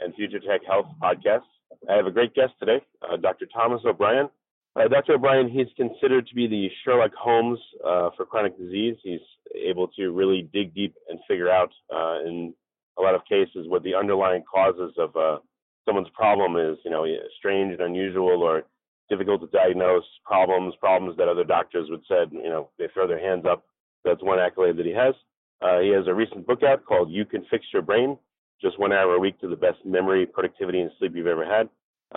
and Future Tech Health podcast. I have a great guest today, uh, Dr. Thomas O'Bryan. Uh, Dr. O'Bryan, he's considered to be the Sherlock Holmes uh, for chronic disease. He's able to really dig deep and figure out, uh, in a lot of cases, what the underlying causes of uh, someone's problem is. You know, strange and unusual or difficult to diagnose problems, problems that other doctors would said, you know, they throw their hands up. That's one accolade that he has. Uh, he has a recent book out called You Can Fix Your Brain just one hour a week to the best memory, productivity, and sleep you've ever had.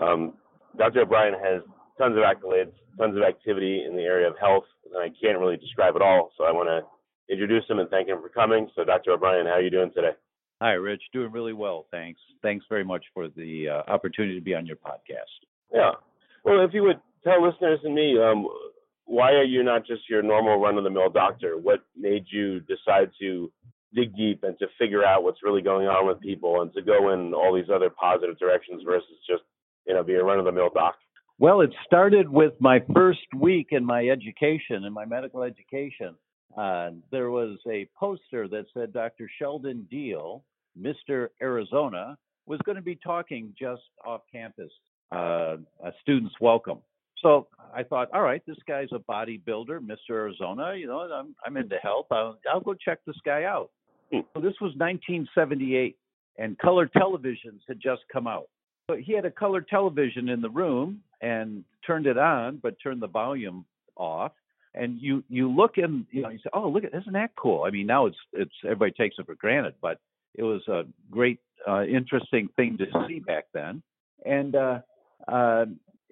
Um, Dr. O'Bryan has tons of accolades, tons of activity in the area of health, and I can't really describe it all. So I want to introduce him and thank him for coming. So, Dr. O'Bryan, how are you doing today? Hi, Rich. Doing really well. Thanks. Thanks very much for the uh, opportunity to be on your podcast. Yeah. Well, if you would tell listeners and me, um, why are you not just your normal run of the mill doctor? What made you decide to dig deep and to figure out what's really going on with people and to go in all these other positive directions versus just you know be a run of the mill doc well it started with my first week in my education in my medical education uh, there was a poster that said dr sheldon deal mr arizona was going to be talking just off campus uh, students welcome so I thought, all right, this guy's a bodybuilder, Mr. Arizona. You know, I'm I'm into health. I'll I'll go check this guy out. Hmm. So this was 1978, and color televisions had just come out. But he had a color television in the room and turned it on, but turned the volume off. And you you look and you know you say, oh look at isn't that cool? I mean now it's it's everybody takes it for granted, but it was a great uh, interesting thing to see back then. And uh, uh,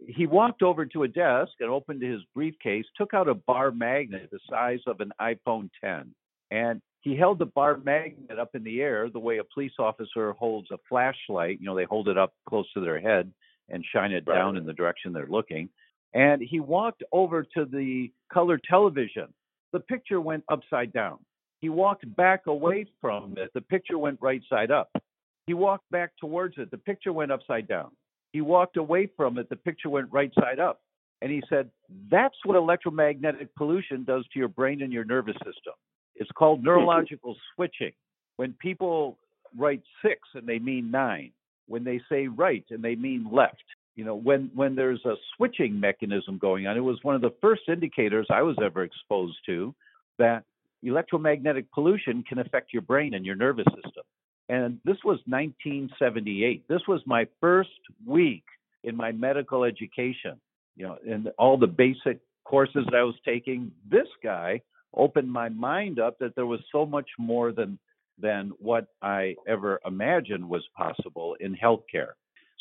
he walked over to a desk and opened his briefcase, took out a bar magnet the size of an iPhone 10, and he held the bar magnet up in the air the way a police officer holds a flashlight. You know, they hold it up close to their head and shine it right. down in the direction they're looking. And he walked over to the color television. The picture went upside down. He walked back away from it. The picture went right side up. He walked back towards it. The picture went upside down. He walked away from it. The picture went right side up. And he said, That's what electromagnetic pollution does to your brain and your nervous system. It's called neurological switching. When people write six and they mean nine, when they say right and they mean left, you know, when when there's a switching mechanism going on, it was one of the first indicators I was ever exposed to that electromagnetic pollution can affect your brain and your nervous system. And this was 1978. This was my first week in my medical education, you know, and all the basic courses that I was taking. This guy opened my mind up that there was so much more than than what I ever imagined was possible in healthcare.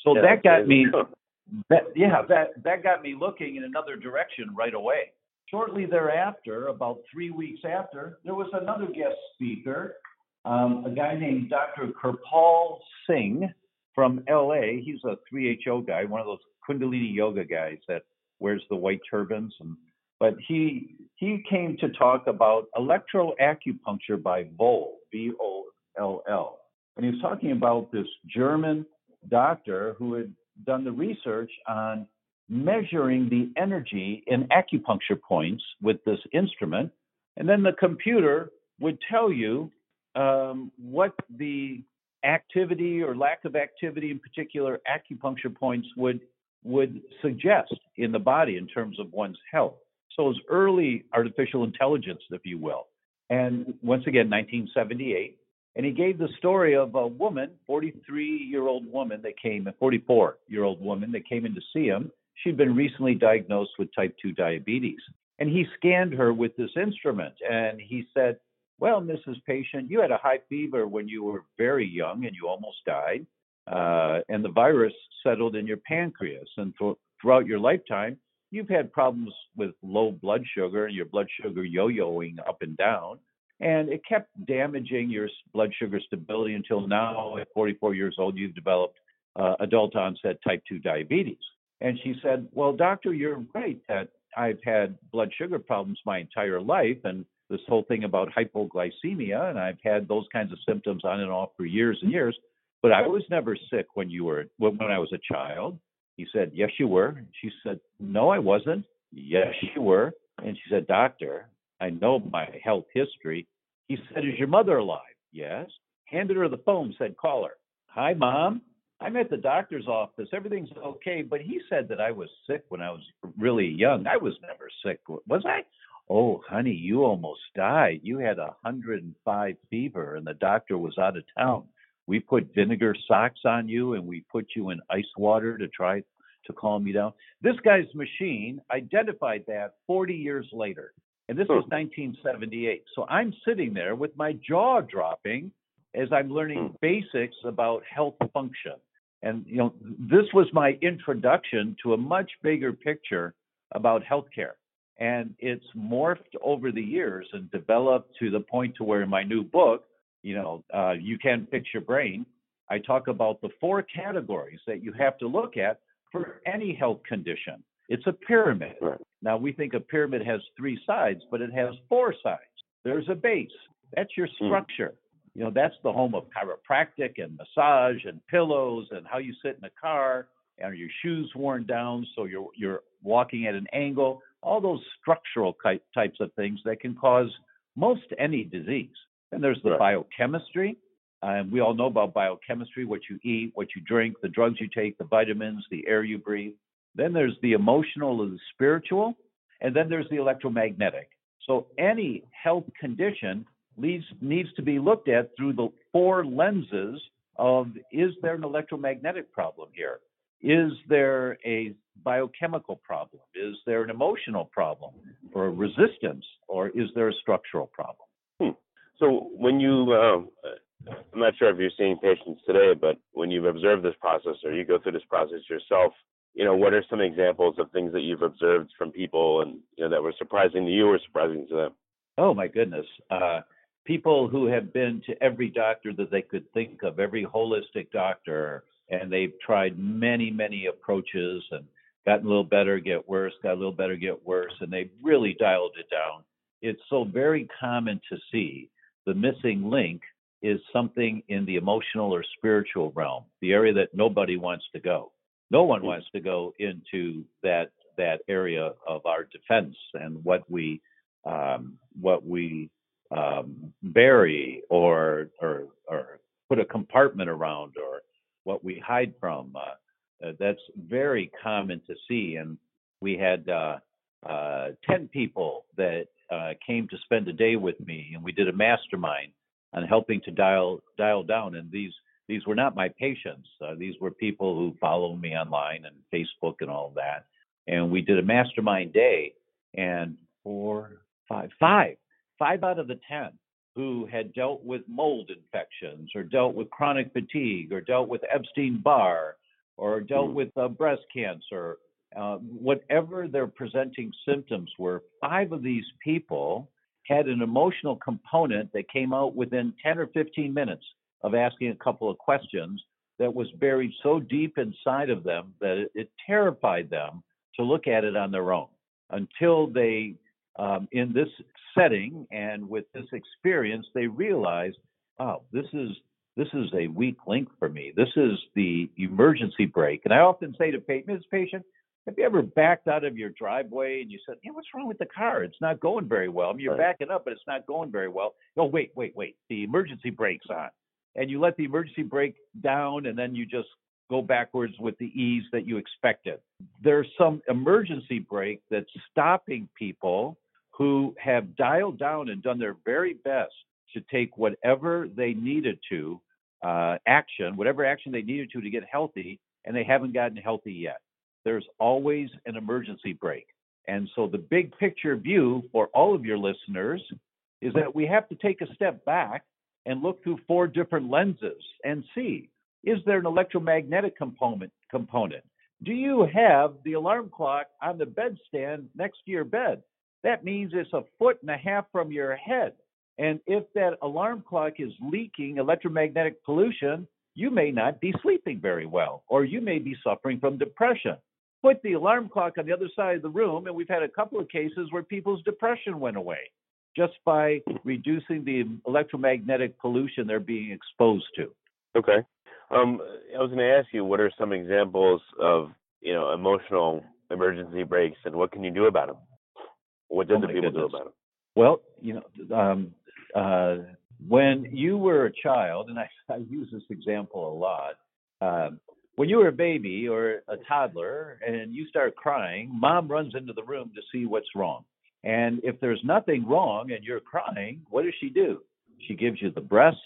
So yeah, that got me that, yeah, that that got me looking in another direction right away. Shortly thereafter, about three weeks after, there was another guest speaker, um, a guy named Dr. Kirpal Singh from LA. He's a 3HO guy, one of those Kundalini yoga guys that wears the white turbans and but he he came to talk about electroacupuncture by Voll, V O L L. And he was talking about this German doctor who had done the research on measuring the energy in acupuncture points with this instrument. And then the computer would tell you um, what the activity or lack of activity in particular acupuncture points would would suggest in the body in terms of one's health. So it was early artificial intelligence, if you will. And once again, 1978. And he gave the story of a woman, 43 year old woman that came, a 44 year old woman that came in to see him. She'd been recently diagnosed with type 2 diabetes. And he scanned her with this instrument and he said, Well, Mrs. Patient, you had a high fever when you were very young and you almost died. Uh, and the virus settled in your pancreas. And th- throughout your lifetime, you've had problems with low blood sugar and your blood sugar yo-yoing up and down and it kept damaging your blood sugar stability until now at 44 years old you've developed uh, adult onset type 2 diabetes. And she said, Well, doctor, you're right that I've had blood sugar problems my entire life and this whole thing about hypoglycemia, and I've had those kinds of symptoms on and off for years and years. But I was never sick when you were when I was a child. He said, Yes, you were. She said, No, I wasn't. Yes, you were. And she said, Doctor, I know my health history. He said, Is your mother alive? Yes. Handed her the phone, said, Call her. Hi, mom. I'm at the doctor's office. Everything's okay, but he said that I was sick when I was really young. I was never sick. Was I? Oh, honey, you almost died. You had a 105 fever, and the doctor was out of town. We put vinegar socks on you, and we put you in ice water to try to calm you down. This guy's machine identified that 40 years later, and this was 1978. So I'm sitting there with my jaw dropping as I'm learning hmm. basics about health function. And you know, this was my introduction to a much bigger picture about healthcare. And it's morphed over the years and developed to the point to where in my new book, you know, uh, you can fix your brain. I talk about the four categories that you have to look at for any health condition. It's a pyramid. Right. Now we think a pyramid has three sides, but it has four sides. There's a base. That's your hmm. structure. Mm you know that's the home of chiropractic and massage and pillows and how you sit in a car and your shoes worn down so you're you're walking at an angle all those structural types of things that can cause most any disease and there's the right. biochemistry and we all know about biochemistry what you eat what you drink the drugs you take the vitamins the air you breathe then there's the emotional and the spiritual and then there's the electromagnetic so any health condition leads, needs to be looked at through the four lenses of is there an electromagnetic problem here? Is there a biochemical problem? Is there an emotional problem or a resistance? Or is there a structural problem? Hmm. So when you, um, I'm not sure if you're seeing patients today, but when you've observed this process or you go through this process yourself, you know, what are some examples of things that you've observed from people and, you know, that were surprising to you or surprising to them? Oh my goodness. Uh, people who have been to every doctor that they could think of, every holistic doctor, and they've tried many, many approaches and gotten a little better, get worse, got a little better, get worse, and they've really dialed it down. It's so very common to see the missing link is something in the emotional or spiritual realm, the area that nobody wants to go. No one hmm. wants to go into that that area of our defense and what we um, what we um, bury or, or or put a compartment around or what we hide from. Uh, uh, that's very common to see, and we had uh, uh ten people that uh, came to spend a day with me, and we did a mastermind on helping to dial dial down. And these these were not my patients; uh, these were people who follow me online and Facebook and all that. And we did a mastermind day, and four, five, five five out of the 10 who had dealt with mold infections or dealt with chronic fatigue or dealt with Epstein Barr or dealt mm. with uh, breast cancer, uh, whatever their presenting symptoms were, five of these people had an emotional component that came out within 10 or 15 minutes of asking a couple of questions that was buried so deep inside of them that it, terrified them to look at it on their own until they um, in this setting and with this experience, they realized, oh, this is this is a weak link for me. This is the emergency brake. And I often say to patients, patient, have you ever backed out of your driveway and you said, yeah, what's wrong with the car? It's not going very well. I mean, you're right. backing up, but it's not going very well. Oh, wait, wait, wait. The emergency brake's on. And you let the emergency brake down and then you just go backwards with the ease that you expected. There's some emergency brake that's stopping people who have dialed down and done their very best to take whatever they needed to uh, action, whatever action they needed to to get healthy, and they haven't gotten healthy yet. There's always an emergency brake. And so the big picture view for all of your listeners is that we have to take a step back and look through four different lenses and see is there an electromagnetic component component? Do you have the alarm clock on the bedstand next to your bed? that means it's a foot and a half from your head. And if that alarm clock is leaking electromagnetic pollution, you may not be sleeping very well, or you may be suffering from depression. Put the alarm clock on the other side of the room, and we've had a couple of cases where people's depression went away just by reducing the electromagnetic pollution they're being exposed to. Okay. Um, I was going to ask you, what are some examples of you know emotional emergency brakes, and what can you do about them? What did Oh the people do about them? Well, you know, um, uh, when you were a child, and I, I use this example a lot, um, when you were a baby or a toddler and you start crying, mom runs into the room to see what's wrong. And if there's nothing wrong and you're crying, what does she do? She gives you the breast,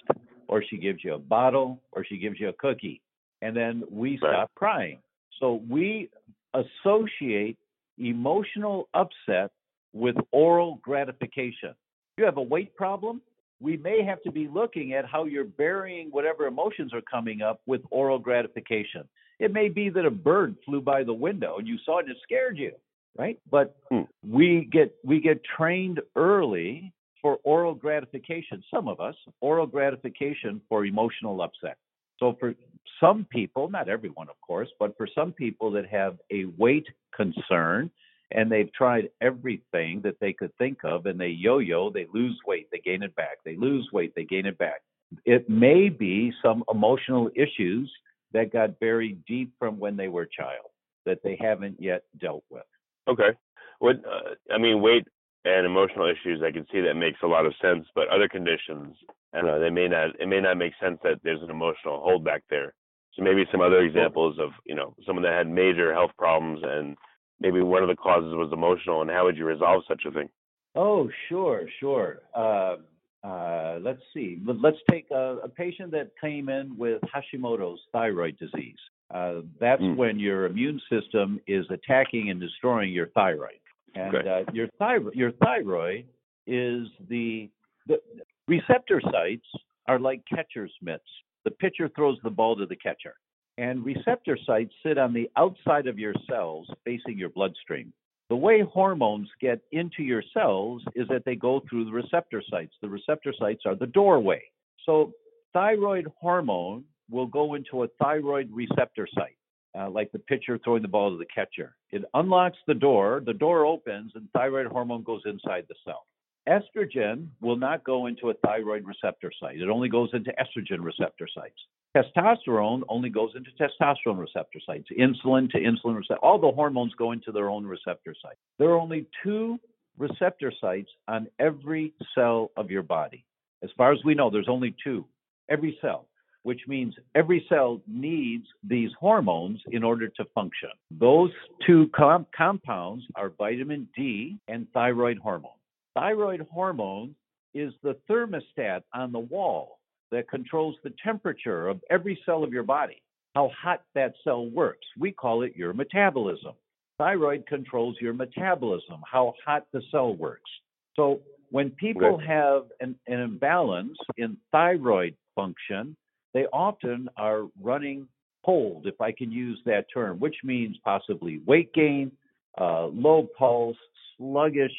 or she gives you a bottle, or she gives you a cookie. And then we Right. stop crying. So we associate emotional upset with oral gratification. You have a weight problem, we may have to be looking at how you're burying whatever emotions are coming up with oral gratification. It may be that a bird flew by the window and you saw it and it scared you, right? But Hmm. we get we get trained early for oral gratification. Some of us oral gratification for emotional upset. So for some people, not everyone, of course, but for some people that have a weight concern and they've tried everything that they could think of and they yo-yo, they lose weight, they gain it back, they lose weight, they gain it back. It may be some emotional issues that got buried deep from when they were a child that they haven't yet dealt with. Okay. What uh, I mean, weight and emotional issues, I can see that makes a lot of sense. But other conditions, I don't know, they may not. It may not make sense that there's an emotional holdback there. So maybe some other examples of you know someone that had major health problems and maybe one of the causes was emotional, and how would you resolve such a thing? Oh, sure, sure. Uh, uh, let's see. Let- Let's take a, a patient that came in with Hashimoto's thyroid disease. Uh, that's Mm. when your immune system is attacking and destroying your thyroid. And Okay. uh, your thyroid, your thyroid is the the receptor sites are like catcher's mitts. The pitcher throws the ball to the catcher, and receptor sites sit on the outside of your cells, facing your bloodstream. The way hormones get into your cells is that they go through the receptor sites. The receptor sites are the doorway. So, thyroid hormone will go into a thyroid receptor site, uh, like the pitcher throwing the ball to the catcher. It unlocks the door, the door opens, and thyroid hormone goes inside the cell. Estrogen will not go into a thyroid receptor site. It only goes into estrogen receptor sites. Testosterone only goes into testosterone receptor sites. Insulin to insulin receptor. All the hormones go into their own receptor site. There are only two receptor sites on every cell of your body. As far as we know, there's only two. Every cell, which means every cell needs these hormones in order to function. Those two com- compounds are vitamin D and thyroid hormone. Thyroid hormone is the thermostat on the wall that controls the temperature of every cell of your body, how hot that cell works. We call it your metabolism. Thyroid controls your metabolism, how hot the cell works. So when people have an, an imbalance in thyroid function, they often are running cold, if I can use that term, which means possibly weight gain, uh, low pulse, sluggish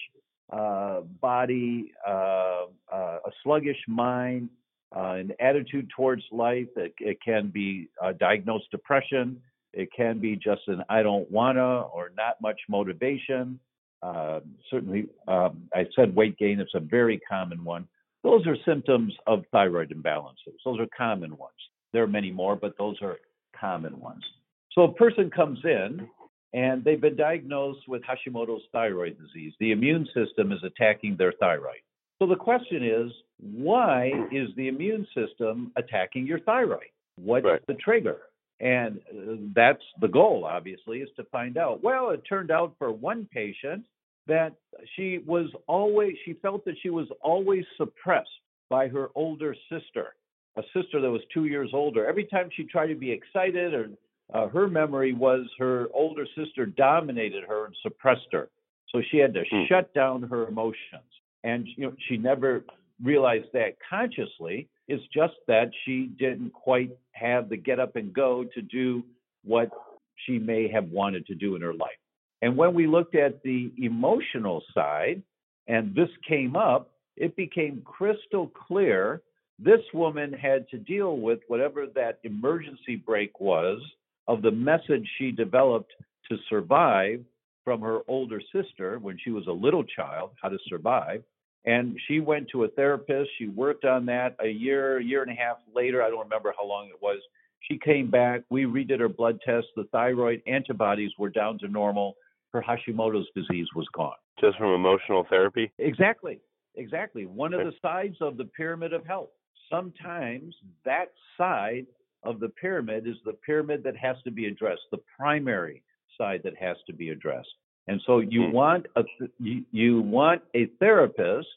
uh, body, uh, uh, a sluggish mind, uh, an attitude towards life. It, it can be diagnosed depression. It can be just an I don't wanna or not much motivation. Uh, certainly, um, I said weight gain. It's a very common one. Those are symptoms of thyroid imbalances. Those are common ones. There are many more, but those are common ones. So a person comes in and they've been diagnosed with Hashimoto's thyroid disease. The immune system is attacking their thyroid. So the question is, why is the immune system attacking your thyroid? What's Right. the trigger? And uh, that's the goal, obviously, is to find out. Well, it turned out for one patient that she was always, she felt that she was always suppressed by her older sister, a sister that was two years older. Every time she tried to be excited or uh, her memory was her older sister dominated her and suppressed her. So she had to Hmm. shut down her emotions. And you know, she never realized that consciously. It's just that she didn't quite have the get up and go to do what she may have wanted to do in her life. And when we looked at the emotional side, and this came up, it became crystal clear this woman had to deal with whatever that emergency brake was of the message she developed to survive from her older sister when she was a little child, how to survive. And she went to a therapist. She worked on that a year, year and a half later. I don't remember how long it was. She came back. We redid her blood test. The thyroid antibodies were down to normal. Her Hashimoto's disease was gone. Just from emotional therapy? Exactly. Exactly. One of the sides of the pyramid of health. Sometimes that side of the pyramid is the pyramid that has to be addressed, the primary side that has to be addressed. And so you hmm. want a you, you want a therapist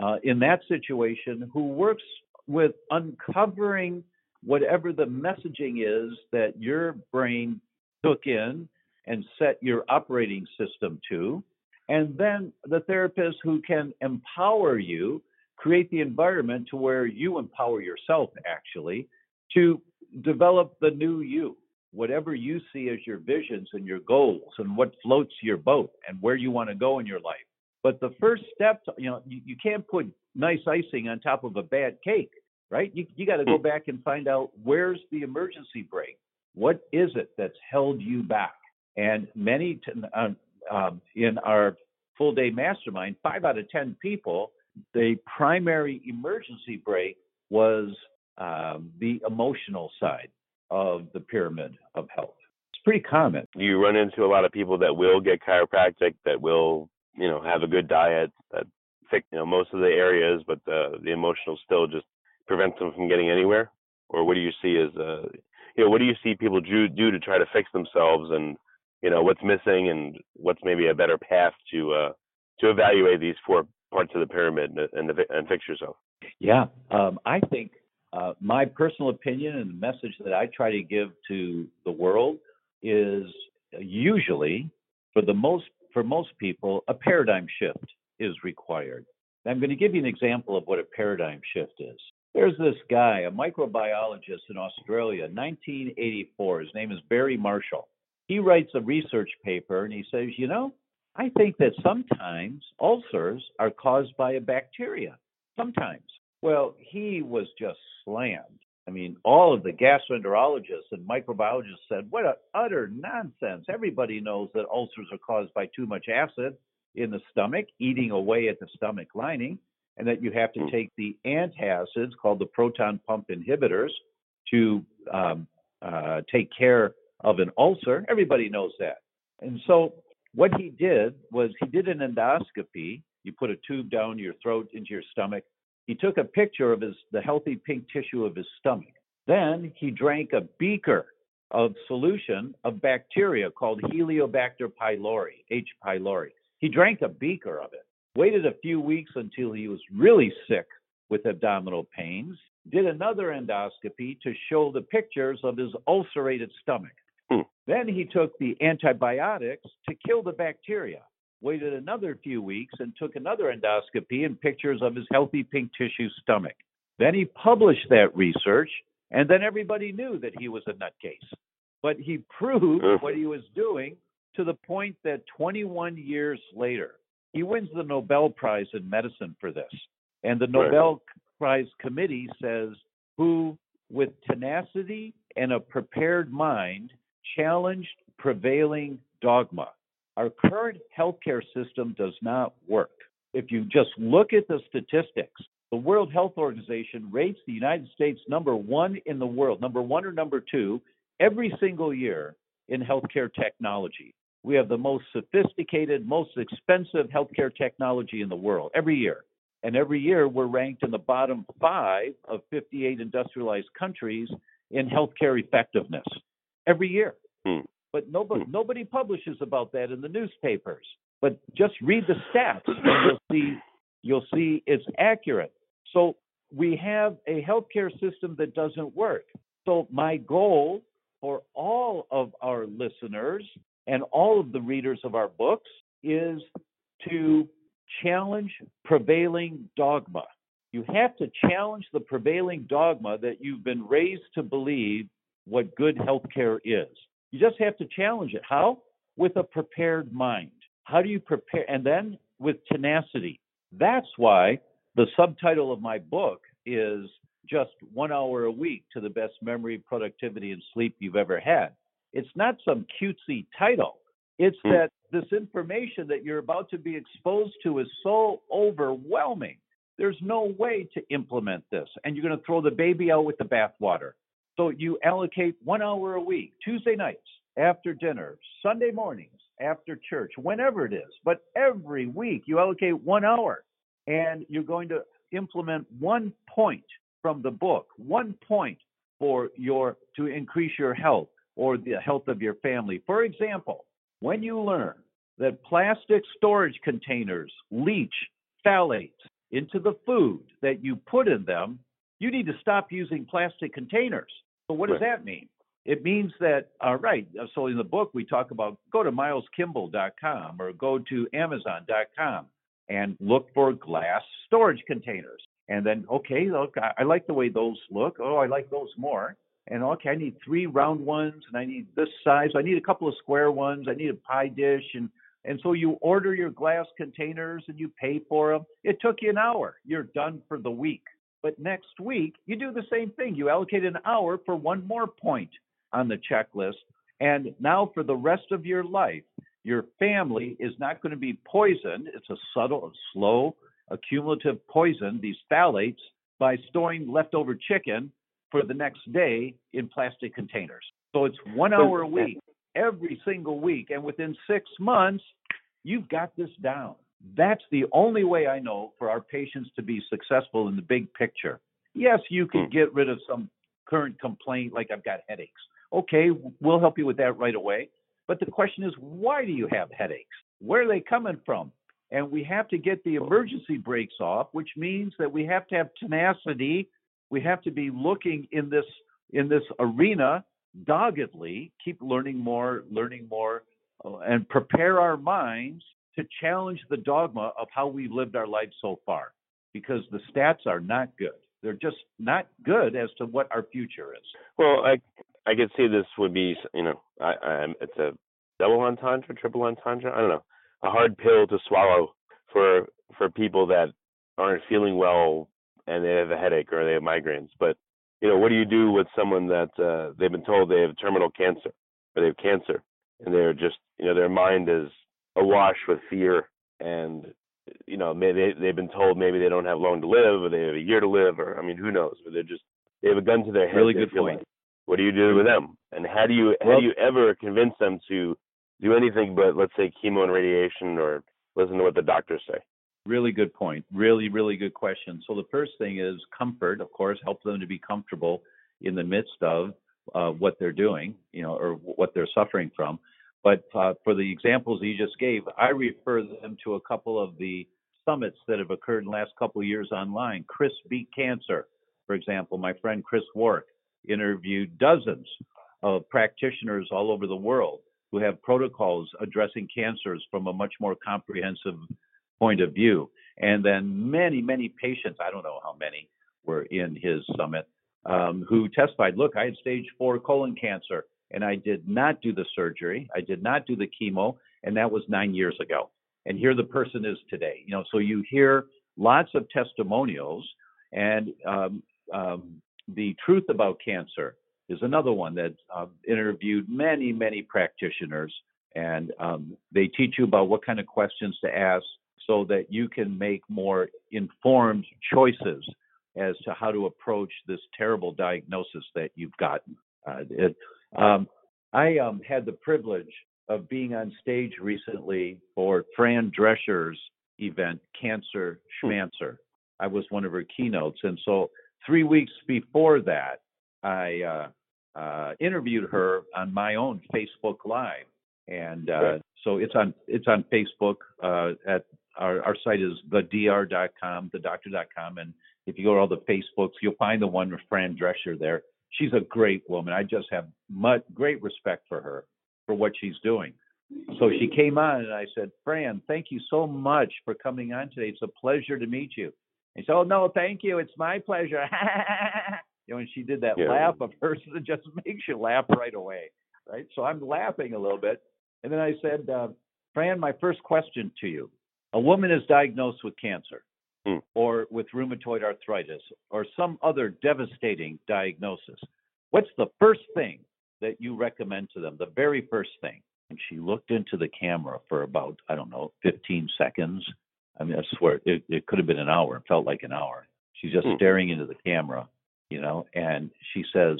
uh, in that situation who works with uncovering whatever the messaging is that your brain took in and set your operating system to, and then the therapist who can empower you, create the environment to where you empower yourself actually to develop the new you, whatever you see as your visions and your goals and what floats your boat and where you want to go in your life. But the first step, to, you know, you, you can't put nice icing on top of a bad cake, right? You, you got to go hmm. back and find out where's the emergency brake? What is it that's held you back? And many t- um, um, in our full day mastermind, five out of 10 people, the primary emergency brake was um, the emotional side of the pyramid of health. It's pretty common. You run into a lot of people that will get chiropractic, that will, you know, have a good diet, that fix, you know, most of the areas, but the the emotional still just prevents them from getting anywhere. Or what do you see as, uh, you know, what do you see people do do to try to fix themselves, and you know, what's missing, and what's maybe a better path to uh, to evaluate these four parts of the pyramid and and, and fix yourself. Yeah, um, I think uh, my personal opinion and the message that I try to give to the world is usually, for the most for most people, a paradigm shift is required. I'm going to give you an example of what a paradigm shift is. There's this guy, a microbiologist in Australia, 1984. His name is Barry Marshall. He writes a research paper and he says, You know, I think that sometimes ulcers are caused by a bacteria. Sometimes. Well, he was just slammed. I mean, all of the gastroenterologists and microbiologists said, what a utter nonsense. Everybody knows that ulcers are caused by too much acid in the stomach, eating away at the stomach lining, and that you have to hmm. take the antacids called the proton pump inhibitors to um, uh, take care of an ulcer. Everybody knows that. And so what he did was he did an endoscopy. You put a tube down your throat into your stomach he took a picture of his the healthy pink tissue of his stomach. Then he drank a beaker of solution of bacteria called Helicobacter pylori, H. pylori. He drank a beaker of it, waited a few weeks until he was really sick with abdominal pains, did another endoscopy to show the pictures of his ulcerated stomach. Hmm. Then he took the antibiotics to kill the bacteria waited another few weeks and took another endoscopy and pictures of his healthy pink tissue stomach. Then he published that research, and then everybody knew that he was a nutcase. But he proved what he was doing to the point that 21 years later, he wins the Nobel Prize in medicine for this. And the Nobel right. Prize committee says, who, with tenacity and a prepared mind, challenged prevailing dogma our current healthcare system does not work. If you just look at the statistics, the World Health Organization rates the United States number one in the world, number one or number two, every single year in healthcare technology. We have the most sophisticated, most expensive healthcare technology in the world every year. And every year we're ranked in the bottom five of 58 industrialized countries in healthcare effectiveness. Every year. Hmm but nobody hmm. nobody publishes about that in the newspapers. But just read the stats, and you'll see you'll see it's accurate. So we have a healthcare system that doesn't work. So my goal for all of our listeners and all of the readers of our books is to challenge prevailing dogma. You have to challenge the prevailing dogma that you've been raised to believe what good healthcare is. You just have to challenge it. How? With a prepared mind. How do you prepare? And then with tenacity. That's why the subtitle of my book is just one hour a week to the best memory, productivity, and sleep you've ever had. It's not some cutesy title. It's Hmm. that this information that you're about to be exposed to is so overwhelming. There's no way to implement this, and you're going to throw the baby out with the bathwater. So you allocate one hour a week, Tuesday nights after dinner, Sunday mornings after church, whenever it is. But every week you allocate one hour, and you're going to implement one point from the book, one point for your to increase your health or the health of your family. For example, when you learn that plastic storage containers leach phthalates into the food that you put in them, you need to stop using plastic containers. So what does Right. that mean? It means that, all right, uh, so in the book we talk about go to mileskimball.com or go to amazon.com and look for glass storage containers. And then, okay, look, I, I like the way those look. Oh, I like those more. And okay, I need three round ones and I need this size. I need a couple of square ones. I need a pie dish. And, and so you order your glass containers and you pay for them. It took you an hour. You're done for the week. But next week, you do the same thing. You allocate an hour for one more point on the checklist. And now, for the rest of your life, your family is not going to be poisoned. It's a subtle, slow, accumulative poison, these phthalates, by storing leftover chicken for the next day in plastic containers. So it's one hour a week, every single week. And within six months, you've got this down. That's the only way I know for our patients to be successful in the big picture. Yes, you can Hmm. get rid of some current complaint, like I've got headaches. Okay, we'll help you with that right away. But the question is, why do you have headaches? Where are they coming from? And we have to get the emergency brakes off, which means that we have to have tenacity. We have to be looking in this in this arena doggedly, keep learning more, learning more, uh, and prepare our minds to challenge the dogma of how we've lived our lives so far. Because the stats are not good. They're just not good as to what our future is. Well, I I could see this would be, you know, I, I it's a double entendre, triple entendre. I don't know, a hard pill to swallow for for people that aren't feeling well and they have a headache or they have migraines. But you know, what do you do with someone that uh, they've been told they have terminal cancer or they have cancer and they're just, you know, their mind is awash with fear and you know, maybe they've been told maybe they don't have long to live or they have a year to live or I mean, who knows? But they're just they have a gun to their head. Really good point. like. What do you do with them? And how do you how Well- do you ever convince them to do anything but let's say chemo and radiation or listen to what the doctors say? Really good point. Really, really good question. So the first thing is comfort, of course, help them to be comfortable in the midst of uh, what they're doing, you know, or what they're suffering from. But uh, for the examples you just gave, I refer them to a couple of the summits that have occurred in the last couple of years online. Chris Beat Cancer, for example, my friend Chris Wark interviewed dozens of practitioners all over the world who have protocols addressing cancers from a much more comprehensive point of view. And then many, many patients, I don't know how many were in his summit, um, who testified, look, I had stage four colon cancer and I did not do the surgery. I did not do the chemo. And that was nine years ago. And here the person is today. You know, so you hear lots of testimonials and um, um, the truth about cancer is another one that uh, interviewed many, many practitioners, and um, they teach you about what kind of questions to ask so that you can make more informed choices as to how to approach this terrible diagnosis that you've gotten. Uh, it, um, I um, had the privilege of being on stage recently for Fran Drescher's event, Cancer Schmancer. I was one of her keynotes, and so three weeks before that, I uh, uh, interviewed her on my own Facebook Live, and uh, so it's on it's on Facebook. Uh, at our, our site is thedr.com, thedoctor.com, and if you go to all the Facebooks, you'll find the one with Fran Drescher there. She's a great woman. I just have much great respect for her for what she's doing. So she came on, and I said, Fran, thank you so much for coming on today. It's a pleasure to meet you. And she said, Oh no, thank you. It's my pleasure. you know, and she did that Yeah. laugh of hers that just makes you laugh right away, right? So I'm laughing a little bit, and then I said, uh, Fran, my first question to you: A woman is diagnosed with cancer. Hmm. or with rheumatoid arthritis or some other devastating diagnosis, what's the first thing that you recommend to them? The very first thing. And she looked into the camera for about, I don't know, 15 seconds. I mean, I swear it, it could have been an hour. It felt like an hour. She's just Hmm. staring into the camera, you know, and she says,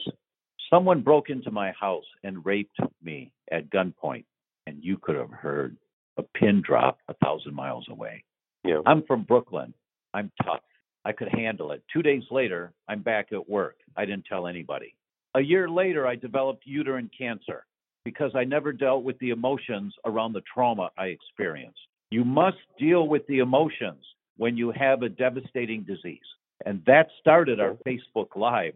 Someone broke into my house and raped me at gunpoint, and you could have heard a pin drop a thousand miles away. Yeah. I'm from Brooklyn. I'm tough. I could handle it. Two days later, I'm back at work. I didn't tell anybody. A year later, I developed uterine cancer because I never dealt with the emotions around the trauma I experienced. You must deal with the emotions when you have a devastating disease. And that started our Facebook Live.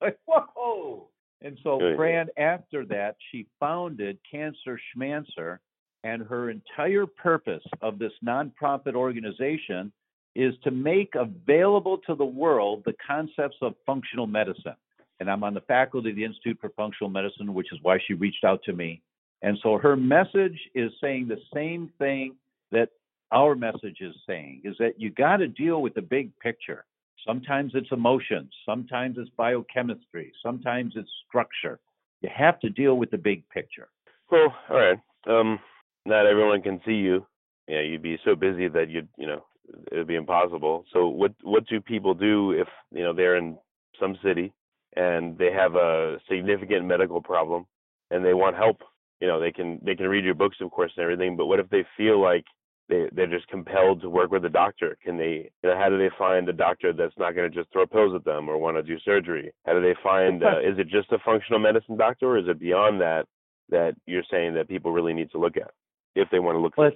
Like, whoa. And so, Good. Fran, after that, she founded Cancer Schmancer, and her entire purpose of this nonprofit organization is to make available to the world the concepts of functional medicine. And I'm on the faculty of the Institute for Functional Medicine, which is why she reached out to me. And so her message is saying the same thing that our message is saying is that you got to deal with the big picture. Sometimes it's emotions, sometimes it's biochemistry, sometimes it's structure. You have to deal with the big picture. Well, all right. Um, not everyone can see you. Yeah, you'd be so busy that you'd, you know, it would be impossible. So, what what do people do if you know they're in some city and they have a significant medical problem and they want help? You know, they can they can read your books, of course, and everything. But what if they feel like they they're just compelled to work with a doctor? Can they? You know, how do they find a doctor that's not going to just throw pills at them or want to do surgery? How do they find? Uh, is it just a functional medicine doctor, or is it beyond that? that you're saying that people really need to look at if they want to look Well,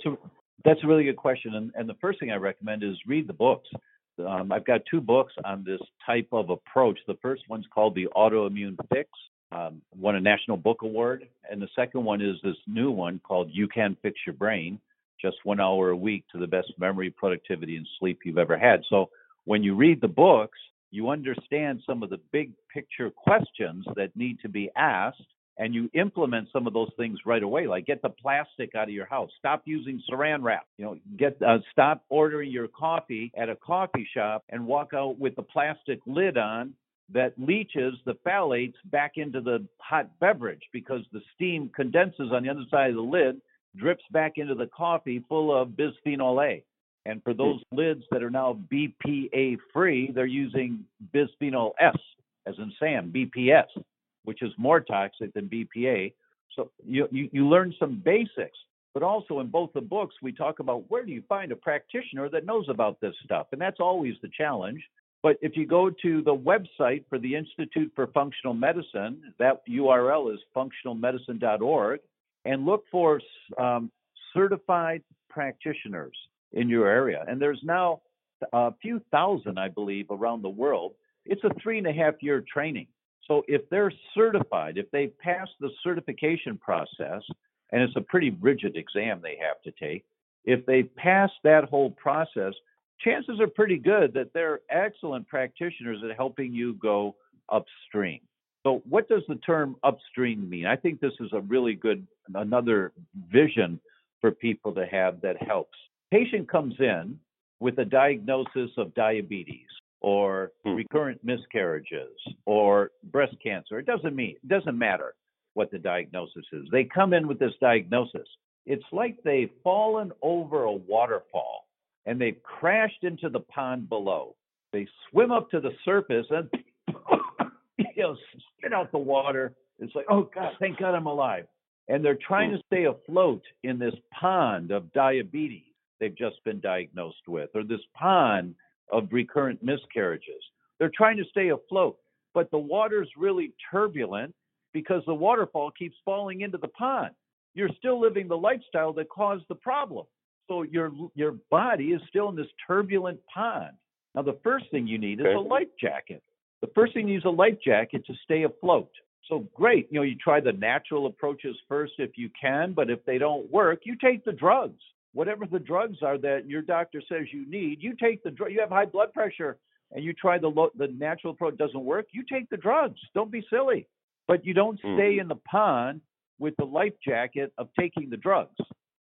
that's a really good question, and, and the first thing I recommend is read the books. Um, I've got two books on this type of approach. The first one's called The Autoimmune Fix, um, won a National Book Award, and the second one is this new one called You Can Fix Your Brain, just one hour a week to the best memory, productivity, and sleep you've ever had. So when you read the books, you understand some of the big picture questions that need to be asked and you implement some of those things right away like get the plastic out of your house. Stop using saran wrap you know get uh, stop ordering your coffee at a coffee shop and walk out with the plastic lid on that leaches the phthalates back into the hot beverage because the steam condenses on the other side of the lid drips back into the coffee full of bisphenol A. And for those lids that are now BPA free they're using bisphenol S as in Sam BPS which is more toxic than BPA. So you, you, you learn some basics, but also in both the books, we talk about where do you find a practitioner that knows about this stuff? And that's always the challenge. But if you go to the website for the Institute for Functional Medicine, that URL is functionalmedicine.org, and look for um, certified practitioners in your area. And there's now a few thousand, I believe, around the world. It's a three and a half year training. So if they're certified, if they pass the certification process, and it's a pretty rigid exam they have to take, if they pass that whole process, chances are pretty good that they're excellent practitioners at helping you go upstream. So what does the term upstream mean? I think this is a really good another vision for people to have that helps. Patient comes in with a diagnosis of diabetes or Hmm. recurrent miscarriages or breast cancer. It doesn't mean it doesn't matter what the diagnosis is. They come in with this diagnosis. It's like they've fallen over a waterfall and they've crashed into the pond below. They swim up to the surface and you know spit out the water. It's like, oh God, thank God I'm alive. And they're trying to stay afloat in this pond of diabetes they've just been diagnosed with, or this pond of recurrent miscarriages. They're trying to stay afloat, but the water's really turbulent because the waterfall keeps falling into the pond. You're still living the lifestyle that caused the problem. So your your body is still in this turbulent pond. Now the first thing you need is Okay. a life jacket. The first thing you need is a life jacket to stay afloat. So great, you know, you try the natural approaches first if you can, but if they don't work, you take the drugs whatever the drugs are that your doctor says you need, you take the drug. You have high blood pressure and you try the lo- the natural approach doesn't work, you take the drugs. Don't be silly. But you don't Mm. stay in the pond with the life jacket of taking the drugs.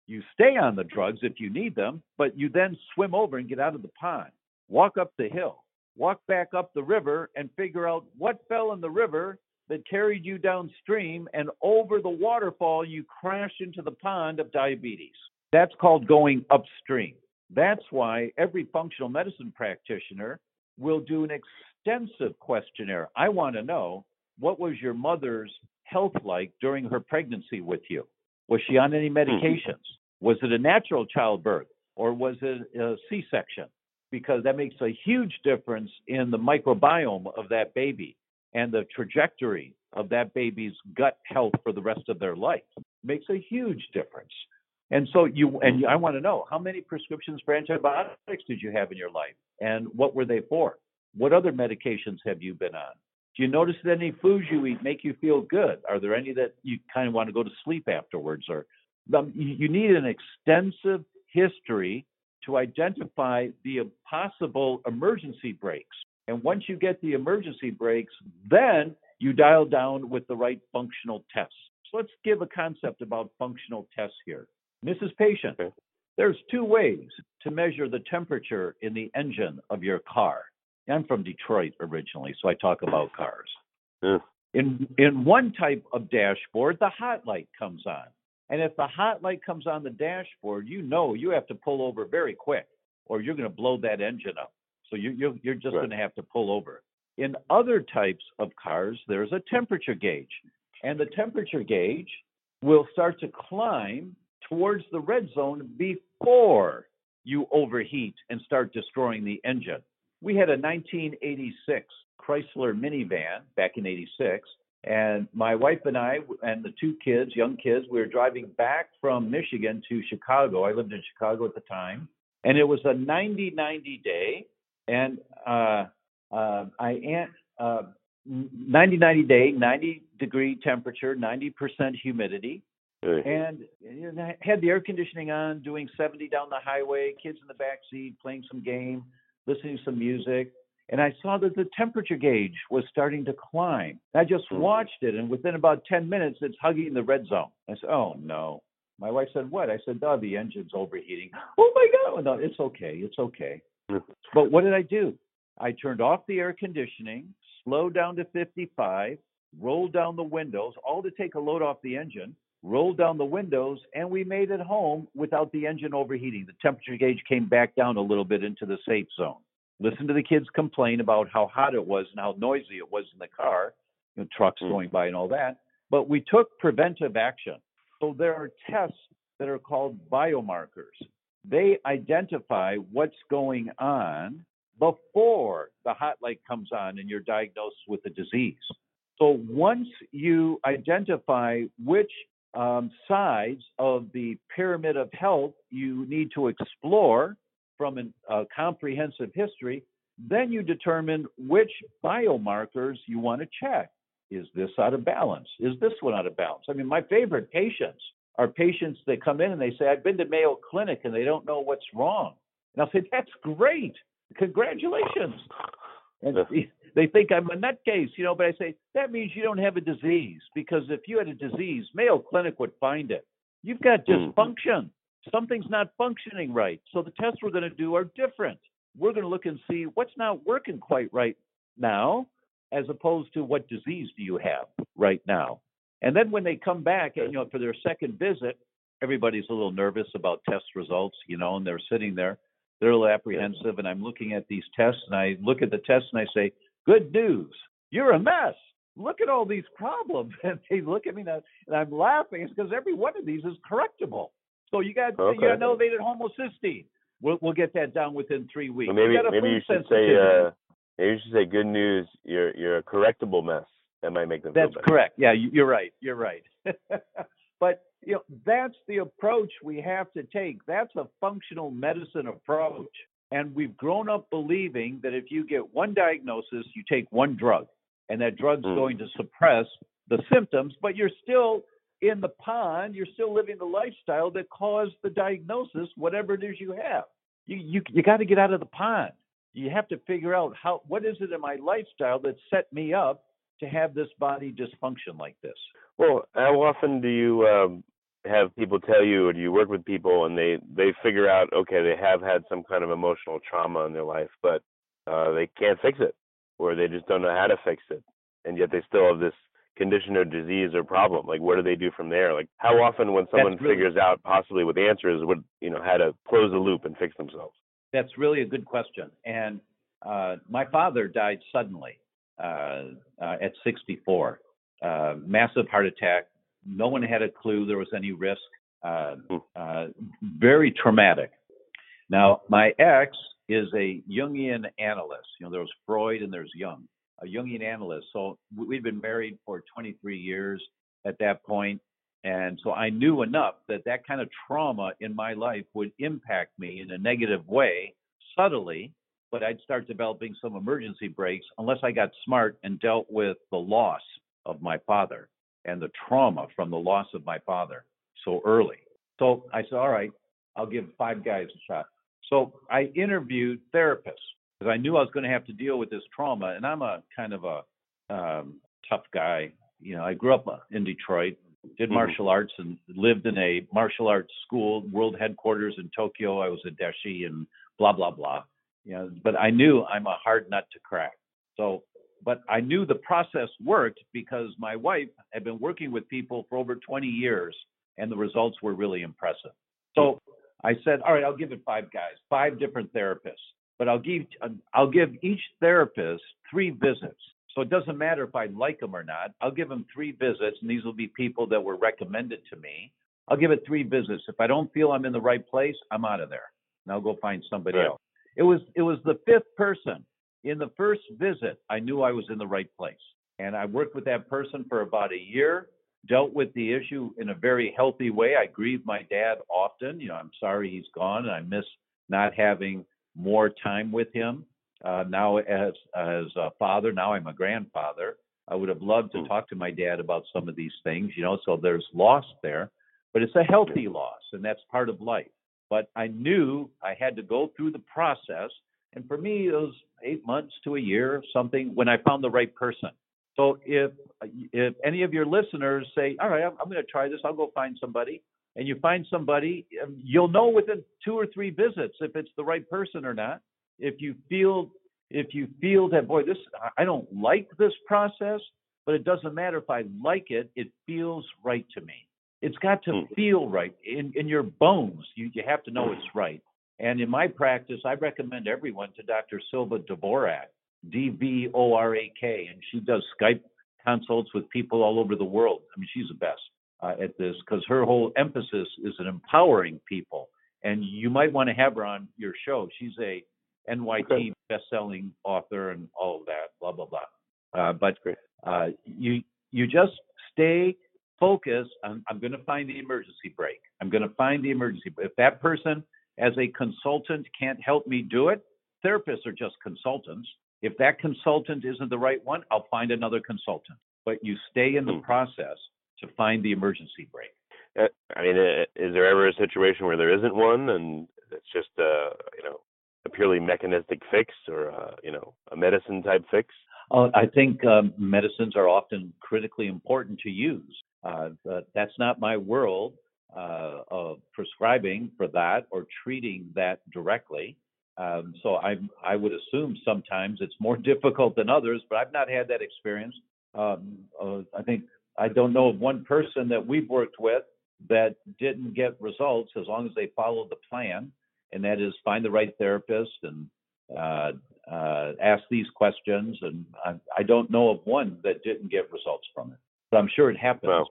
You stay on the drugs if you need them, but you then swim over and get out of the pond. walk up the hill, walk back up the river, and figure out what fell in the river that carried you downstream, and over the waterfall, you crashed into the pond of diabetes. That's called going upstream. That's why every functional medicine practitioner will do an extensive questionnaire. I want to know what was your mother's health like during her pregnancy with you? Was she on any mm-hmm. medications? Was it a natural childbirth or was it a C section? Because that makes a huge difference in the microbiome of that baby and the trajectory of that baby's gut health for the rest of their life. makes a huge difference. And so you and I want to know how many prescriptions for antibiotics did you have in your life and what were they for? What other medications have you been on? Do you notice that any foods you eat make you feel good? Are there any that you kind of want to go to sleep afterwards? Or um, you need an extensive history to identify the possible emergency brakes. And once you get the emergency brakes, then you dial down with the right functional tests. So let's give a concept about functional tests here. Mrs. Patient, okay. there's two ways to measure the temperature in the engine of your car. I'm from Detroit originally, so I talk about cars. Yeah. In in one type of dashboard, the hot light comes on. And if the hot light comes on the dashboard, you know you have to pull over very quick or you're going to blow that engine up. So you, you're, you're just right. going to have to pull over. In other types of cars, there's a temperature gauge. And the temperature gauge will start to climb towards the red zone before you overheat and start destroying the engine. We had a 1986 Chrysler minivan back in 86 and my wife and I and the two kids, young kids, we were driving back from Michigan to Chicago. I lived in Chicago at the time. And it was a 90 90 day. And uh, uh, I uh, 90 90 day, 90 degree temperature, 90% humidity. And you know, had the air conditioning on, doing 70 down the highway, kids in the back seat, playing some game, listening to some music and I saw that the temperature gauge was starting to climb. I just hmm. watched it, and within about 10 minutes, it's hugging the red zone. I said, Oh, no. My wife said, What? I said, Oh, the engine's overheating. Oh, my God. No, it's okay. It's okay. Hmm. but what did I do? I turned off the air conditioning, slowed down to 55, rolled down the windows, all to take a load off the engine, rolled down the windows, and we made it home without the engine overheating. The temperature gauge came back down a little bit into the safe zone listen to the kids complain about how hot it was and how noisy it was in the car, you know, trucks mm. going by and all that. But we took preventive action. So there are tests that are called biomarkers. They identify what's going on before the hot light comes on and you're diagnosed with a disease. So once you identify which um, sides of the pyramid of health you need to explore, from a uh, comprehensive history, then you determine which biomarkers you want to check. Is this out of balance? Is this one out of balance? I mean, my favorite patients are patients that come in and they say, I've been to Mayo Clinic and they don't know what's wrong. And I'll say, That's great. Congratulations. And they think I'm a nutcase, you know, but I say, That means you don't have a disease because if you had a disease, Mayo Clinic would find it. You've got hmm. dysfunction something's not functioning right. So the tests we're going to do are different. We're going to look and see what's not working quite right now, as opposed to what disease do you have right now. And then when they come back, you know, for their second visit, everybody's a little nervous about test results, you know, and they're sitting there, they're a little apprehensive, and I'm looking at these tests, and I look at the tests and I say, "Good news, you're a mess." Look at all these problems, and they look at me and I'm laughing. It's because every one of these is correctable. So you got okay. you got an elevated homocysteine. We'll we'll get that down within three weeks. Well, maybe you maybe you should say uh, maybe you should say good news. You're you're a correctable mess. That might make them. That's correct. Yeah, you're right. You're right. but you know that's the approach we have to take. That's a functional medicine approach. And we've grown up believing that if you get one diagnosis, you take one drug, and that drug's mm. going to suppress the symptoms, but you're still in the pond, you're still living the lifestyle that caused the diagnosis, whatever it is you have. You you you got to get out of the pond. You have to figure out how what is it in my lifestyle that set me up to have this body dysfunction like this. Well, how often do you um, have people tell you, or do you work with people and they they figure out, okay, they have had some kind of emotional trauma in their life, but uh, they can't fix it, or they just don't know how to fix it, and yet they still have this condition or disease or problem? Like, what do they do from there? Like, how often when someone really, figures out possibly what the answer is would you know how to close the loop and fix themselves? That's really a good question. And uh, my father died suddenly uh, uh, at 64, uh, massive heart attack. No one had a clue there was any risk. Uh, hmm. uh, very traumatic. Now, my ex is a Jungian analyst. You know, there was Freud and there's Jung a Jungian analyst. So we'd been married for 23 years at that point, and so I knew enough that that kind of trauma in my life would impact me in a negative way subtly, but I'd start developing some emergency brakes unless I got smart and dealt with the loss of my father and the trauma from the loss of my father so early. So I said, all right, I'll give five guys a shot. So I interviewed therapists because I knew I was going to have to deal with this trauma. And I'm a kind of a um, tough guy. You know, I grew up uh, in Detroit, did mm-hmm. martial arts, and lived in a martial arts school, world headquarters in Tokyo. I was a deshi and blah blah blah. You know, but I knew I'm a hard nut to crack. So, but I knew the process worked because my wife had been working with people for over 20 years, and the results were really impressive. So I said, all right, I'll give it five guys, five different therapists but I'll give I'll give each therapist three visits. So it doesn't matter if I like them or not. I'll give them three visits, and these will be people that were recommended to me. I'll give it three visits. If I don't feel I'm in the right place, I'm out of there, and I'll go find somebody right. else. It was it was the fifth person in the first visit. I knew I was in the right place, and I worked with that person for about a year. Dealt with the issue in a very healthy way. I grieve my dad often. You know, I'm sorry he's gone, and I miss not having more time with him. Uh, now, as as a father, now I'm a grandfather. I would have loved to hmm. talk to my dad about some of these things, you know. So there's loss there, but it's a healthy loss, and that's part of life. But I knew I had to go through the process, and for me, it was eight months to a year, something when I found the right person. So if if any of your listeners say, "All right, I'm, I'm going to try this. I'll go find somebody," and you find somebody, um, you'll know within two or three visits if it's the right person or not. If you feel if you feel that boy, this I don't like this process, but it doesn't matter if I like it, it feels right to me. It's got to mm. feel right in, in your bones. You you have to know it's right. And in my practice, I recommend everyone to Dr. Silva Dvorak, D V O R A K, and she does Skype consults with people all over the world. I mean, she's the best uh, at this because her whole emphasis is in empowering people. And you might want to have her on your show. She's a NYT okay. best-selling author and all of that, blah blah blah. Uh, but uh, you you just stay focused. On, I'm going to find the emergency brake. I'm going to find the emergency. If that person, as a consultant, can't help me do it, therapists are just consultants. If that consultant isn't the right one, I'll find another consultant. But you stay in the mm. process to find the emergency brake. Uh, I mean, uh, is there ever a situation where there isn't one, and it's just a uh, you know a purely mechanistic fix or a, you know a medicine type fix? Uh, I think um, medicines are often critically important to use. Uh, but that's not my world uh, of prescribing for that or treating that directly. Um, so I I would assume sometimes it's more difficult than others, but I've not had that experience. Um, uh, I think I don't know of one person that we've worked with that didn't get results as long as they followed the plan, and that is find the right therapist and uh, uh, ask these questions. And I, I, don't know of one that didn't get results from it, but I'm sure it happens. Wow.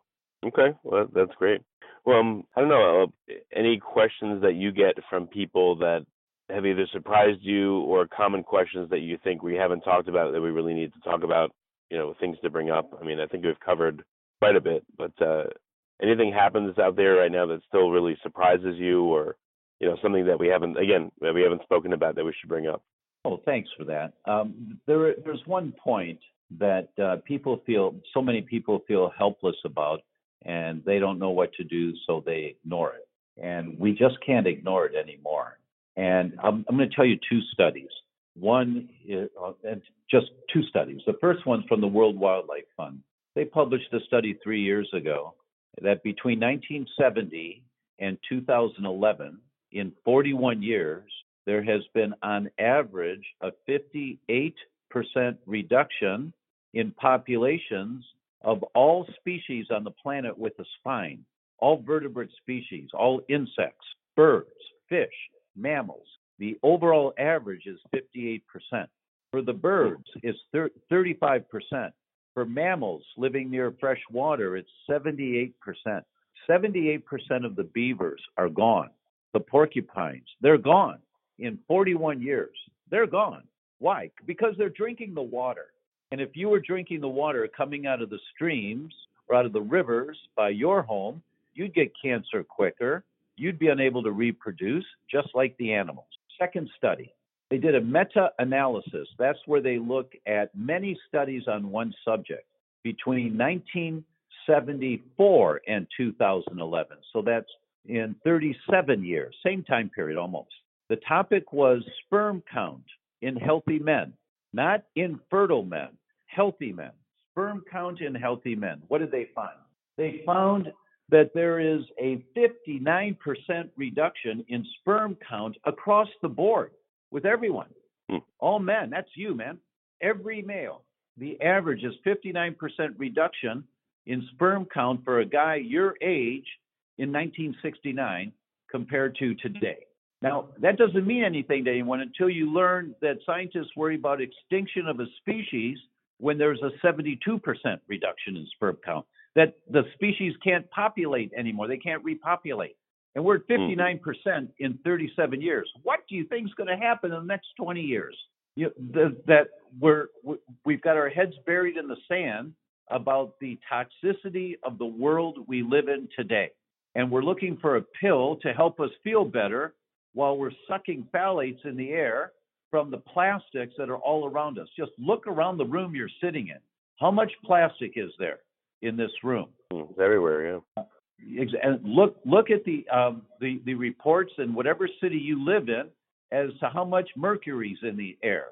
Okay, well that's great. Well, um, I don't know. Uh, any questions that you get from people that have either surprised you or common questions that you think we haven't talked about that we really need to talk about? You know, things to bring up. I mean, I think we've covered quite a bit. But uh, anything happens out there right now that still really surprises you, or you know something that we haven't again that we haven't spoken about that we should bring up? Oh, thanks for that. Um, there, there's one point that uh, people feel so many people feel helpless about, and they don't know what to do, so they ignore it. And we just can't ignore it anymore. And I'm, I'm going to tell you two studies. One, is, uh, just two studies. The first one's from the World Wildlife Fund. They published a study three years ago, that between 1970 and 2011, in 41 years, there has been on average a 58% reduction in populations of all species on the planet with a spine, all vertebrate species, all insects, birds, fish, mammals. The overall average is 58%. For the birds, it's 35%. For mammals living near fresh water, it's 78%. 78% of the beavers are gone. The porcupines, they're gone in 41 years. They're gone. Why? Because they're drinking the water. And if you were drinking the water coming out of the streams or out of the rivers by your home, you'd get cancer quicker. You'd be unable to reproduce, just like the animals. Second study, they did a meta analysis. That's where they look at many studies on one subject between 1974 and 2011. So that's in 37 years, same time period almost. The topic was sperm count in healthy men, not infertile men, healthy men. Sperm count in healthy men. What did they find? They found that there is a 59% reduction in sperm count across the board with everyone. Hmm. All men, that's you, man. Every male. The average is 59% reduction in sperm count for a guy your age in 1969 compared to today. Now, that doesn't mean anything to anyone until you learn that scientists worry about extinction of a species when there's a 72% reduction in sperm count, that the species can't populate anymore. They can't repopulate. And we're at 59% hmm. in 37 years. What do you think is going to happen in the next 20 years? You, the, that we're we've got our heads buried in the sand about the toxicity of the world we live in today, and we're looking for a pill to help us feel better while we're sucking phthalates in the air from the plastics that are all around us. Just look around the room you're sitting in. How much plastic is there in this room? Hmm, it's everywhere, yeah. And look look at the um, the the reports in whatever city you live in as to how much mercury is in the air,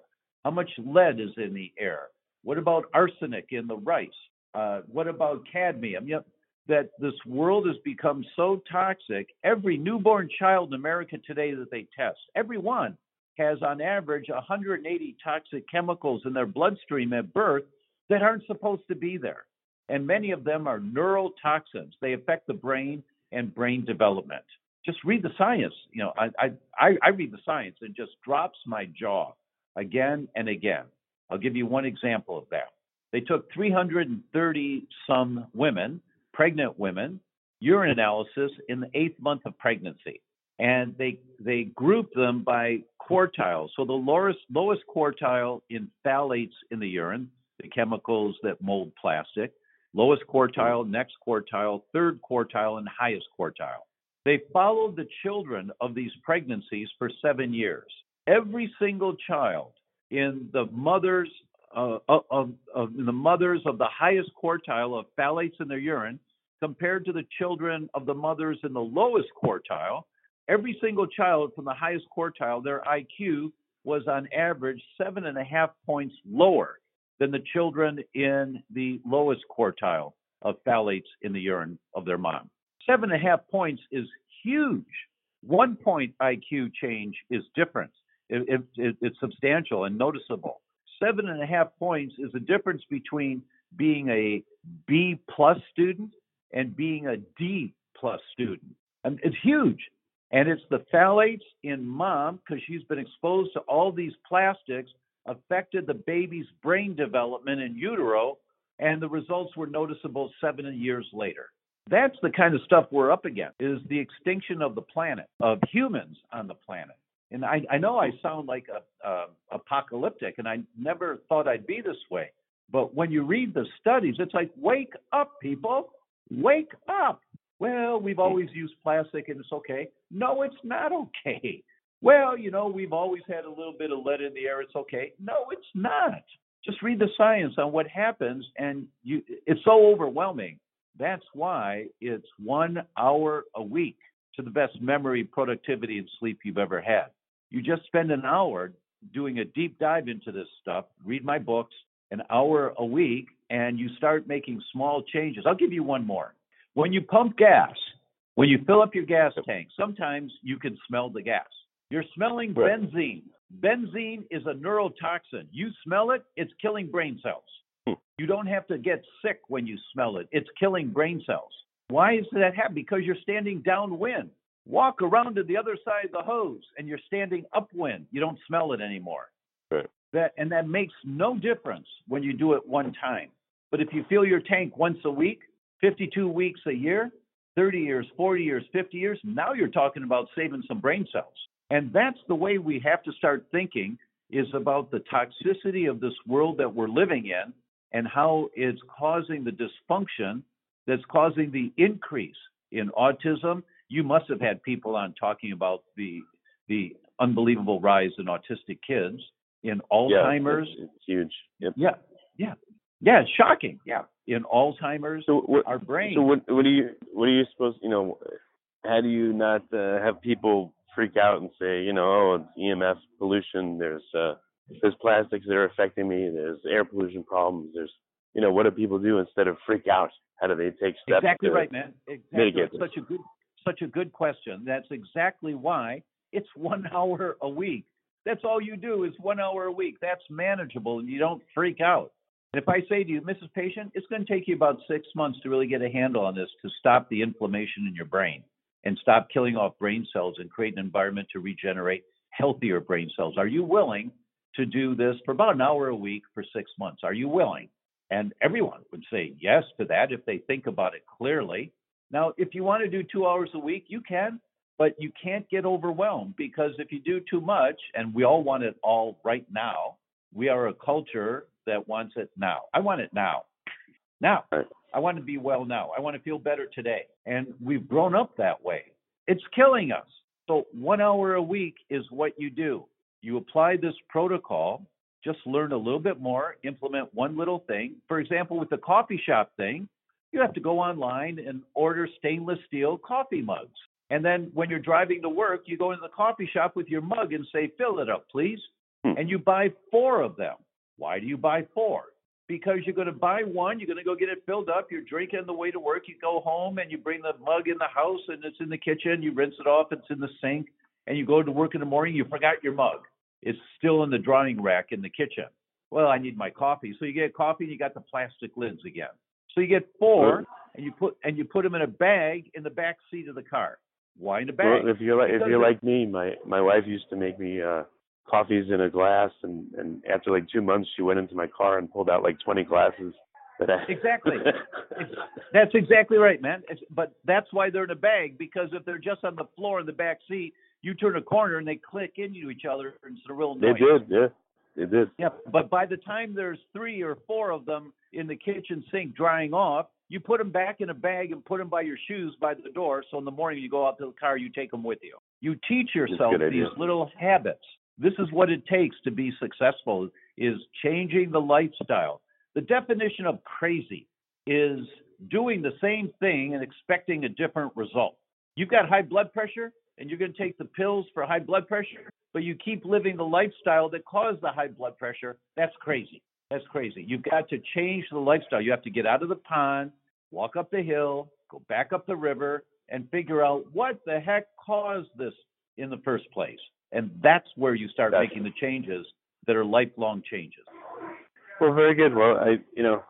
how much lead is in the air. What about arsenic in the rice? Uh, what about cadmium? Yep, that this world has become so toxic. Every newborn child in America today that they test, every one has on average 180 toxic chemicals in their bloodstream at birth that aren't supposed to be there. And many of them are neurotoxins. They affect the brain and brain development. Just read the science. You know, I, I, I read the science and just drops my jaw again and again. I'll give you one example of that. They took 330 some women pregnant women urine analysis in the eighth month of pregnancy. And they they group them by quartiles. So the lowest lowest quartile in phthalates in the urine, the chemicals that mold plastic, lowest quartile, next quartile, third quartile, and highest quartile. They followed the children of these pregnancies for seven years. Every single child in the mothers of, of the mothers of the highest quartile of phthalates in their urine compared to the children of the mothers in the lowest quartile, every single child from the highest quartile, their IQ was on average seven and a half points lower than the children in the lowest quartile of phthalates in the urine of their mom. Seven and a half points is huge. One point IQ change is different. It, it, it, it's substantial and noticeable. Seven and a half points is the difference between being a B plus student and being a D plus student. And it's huge. And it's the phthalates in mom, because she's been exposed to all these plastics, affected the baby's brain development in utero, and the results were noticeable seven years later. That's the kind of stuff we're up against, is the extinction of the planet, of humans on the planet. And I, I know I sound like a, a apocalyptic, and I never thought I'd be this way. But when you read the studies, it's like, wake up, people. Wake up. Well, we've always used plastic and it's okay. No, it's not okay. Well, you know, we've always had a little bit of lead in the air. It's okay. No, it's not. Just read the science on what happens, and you, it's so overwhelming. That's why it's one hour a week to the best memory, productivity, and sleep you've ever had. You just spend an hour doing a deep dive into this stuff, read my books, an hour a week, and you start making small changes. I'll give you one more. When you pump gas, when you fill up your gas tank, sometimes you can smell the gas. You're smelling Right. benzene. Benzene is a neurotoxin. You smell it, it's killing brain cells. Hmm. You don't have to get sick when you smell it. It's killing brain cells. Why is that happening? Because you're standing downwind. Walk around to the other side of the hose and you're standing upwind. You don't smell it anymore. Right. That and that makes no difference when you do it one time. But if you fill your tank once a week, 52 weeks a year, 30 years, 40 years, 50 years, now you're talking about saving some brain cells. And that's the way we have to start thinking is about the toxicity of this world that we're living in and how it's causing the dysfunction that's causing the increase in autism. You must have had people on talking about the the unbelievable rise in autistic kids, in Alzheimer's. Yeah, it's, it's huge. Yep. Yeah, yeah, yeah. It's shocking. Yeah, in Alzheimer's, So what? our brain. So what? What do you? What are you supposed? You know, how do you not uh, have people freak out and say, you know, oh, it's EMF pollution. There's uh, there's plastics that are affecting me. There's air pollution problems. There's, you know, what do people do instead of freak out? How do they take steps? Exactly right, man. Exactly. mitigate. Such a good, such a good question. That's exactly why it's one hour a week. That's all you do is one hour a week. That's manageable, and you don't freak out. And if I say to you, Mrs. Patient, it's going to take you about six months to really get a handle on this to stop the inflammation in your brain and stop killing off brain cells and create an environment to regenerate healthier brain cells. Are you willing to do this for about an hour a week for six months? Are you willing? And everyone would say yes to that if they think about it clearly. Now, if you want to do two hours a week, you can, but you can't get overwhelmed because if you do too much, and we all want it all right now, we are a culture that wants it now. I want it now. Now. I want to be well now. I want to feel better today. And we've grown up that way. It's killing us. So, one hour a week is what you do. You apply this protocol, just learn a little bit more, implement one little thing. For example, with the coffee shop thing, you have to go online and order stainless steel coffee mugs. And then when you're driving to work, you go into the coffee shop with your mug and say, fill it up, please. Hmm. And you buy four of them. Why do you buy four? Because you're going to buy one, you're going to go get it filled up, you're drinking on the way to work, you go home and you bring the mug in the house and it's in the kitchen, you rinse it off, it's in the sink, and you go to work in the morning, you forgot your mug. It's still in the drying rack in the kitchen. Well, I need my coffee. So you get coffee and you got the plastic lids again. So you get four Well- and you put and you put them in a bag in the back seat of the car. Why in a bag? Well, if you're like if you're like me, my my wife used to make me uh coffees in a glass, and and after like two months, she went into my car and pulled out like 20 glasses. That I, Exactly. It's- That's exactly right, man. It's, but that's why they're in a bag because if they're just on the floor in the back seat, you turn a corner and they click into each other and it's a real noise. they did, yeah, they did. Yeah, but by the time there's three or four of them in the kitchen sink drying off, you put them back in a bag and put them by your shoes by the door. So in the morning you go out to the car, you take them with you. You teach yourself these little habits. This is what it takes to be successful: is changing the lifestyle. The definition of crazy is doing the same thing and expecting a different result. You've got high blood pressure and you're going to take the pills for high blood pressure, but you keep living the lifestyle that caused the high blood pressure. That's crazy. That's crazy. You've got to change the lifestyle. You have to get out of the pond, walk up the hill, go back up the river, and figure out what the heck caused this in the first place. And that's where you start Gotcha. making the changes that are lifelong changes. Well, very good. Well, I you know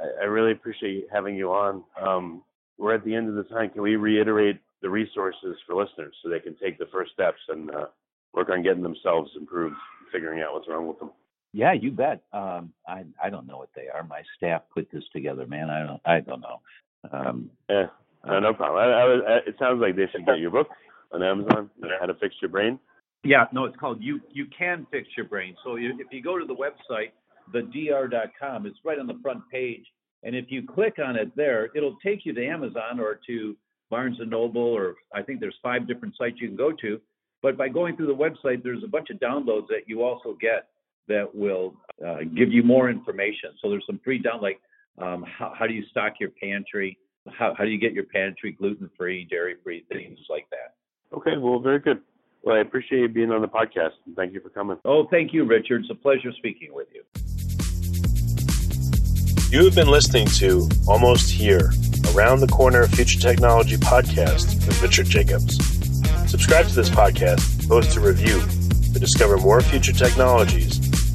I, I really appreciate having you on. Um, we're at the end of the time. Can we reiterate the resources for listeners so they can take the first steps and uh, work on getting themselves improved, figuring out what's wrong with them? Yeah, you bet. Um, I I don't know what they are. My staff put this together, man. I don't I don't know. Um, Yeah, no, no problem. I, I, was- I, it sounds like they should get your book on Amazon, How to Fix Your Brain. Yeah, no, it's called You You Can Fix Your Brain. So you, if you go to the website, thedr.com, it's right on the front page, and if you click on it there, it'll take you to Amazon or to Barnes and Noble, or I think there's five different sites you can go to. But by going through the website, there's a bunch of downloads that you also get that will uh, give you more information. So there's some free down like um, how, how do you stock your pantry, how, how do you get your pantry gluten free, dairy free, things like that. Okay, well, very good. Well, I appreciate you being on the podcast, and thank you for coming. Oh, thank you, Richard. It's a pleasure speaking with you. You have been listening to Almost Here, Around the Corner Future Technology podcast with Richard Jacobs. Subscribe to this podcast, post a review to discover more future technologies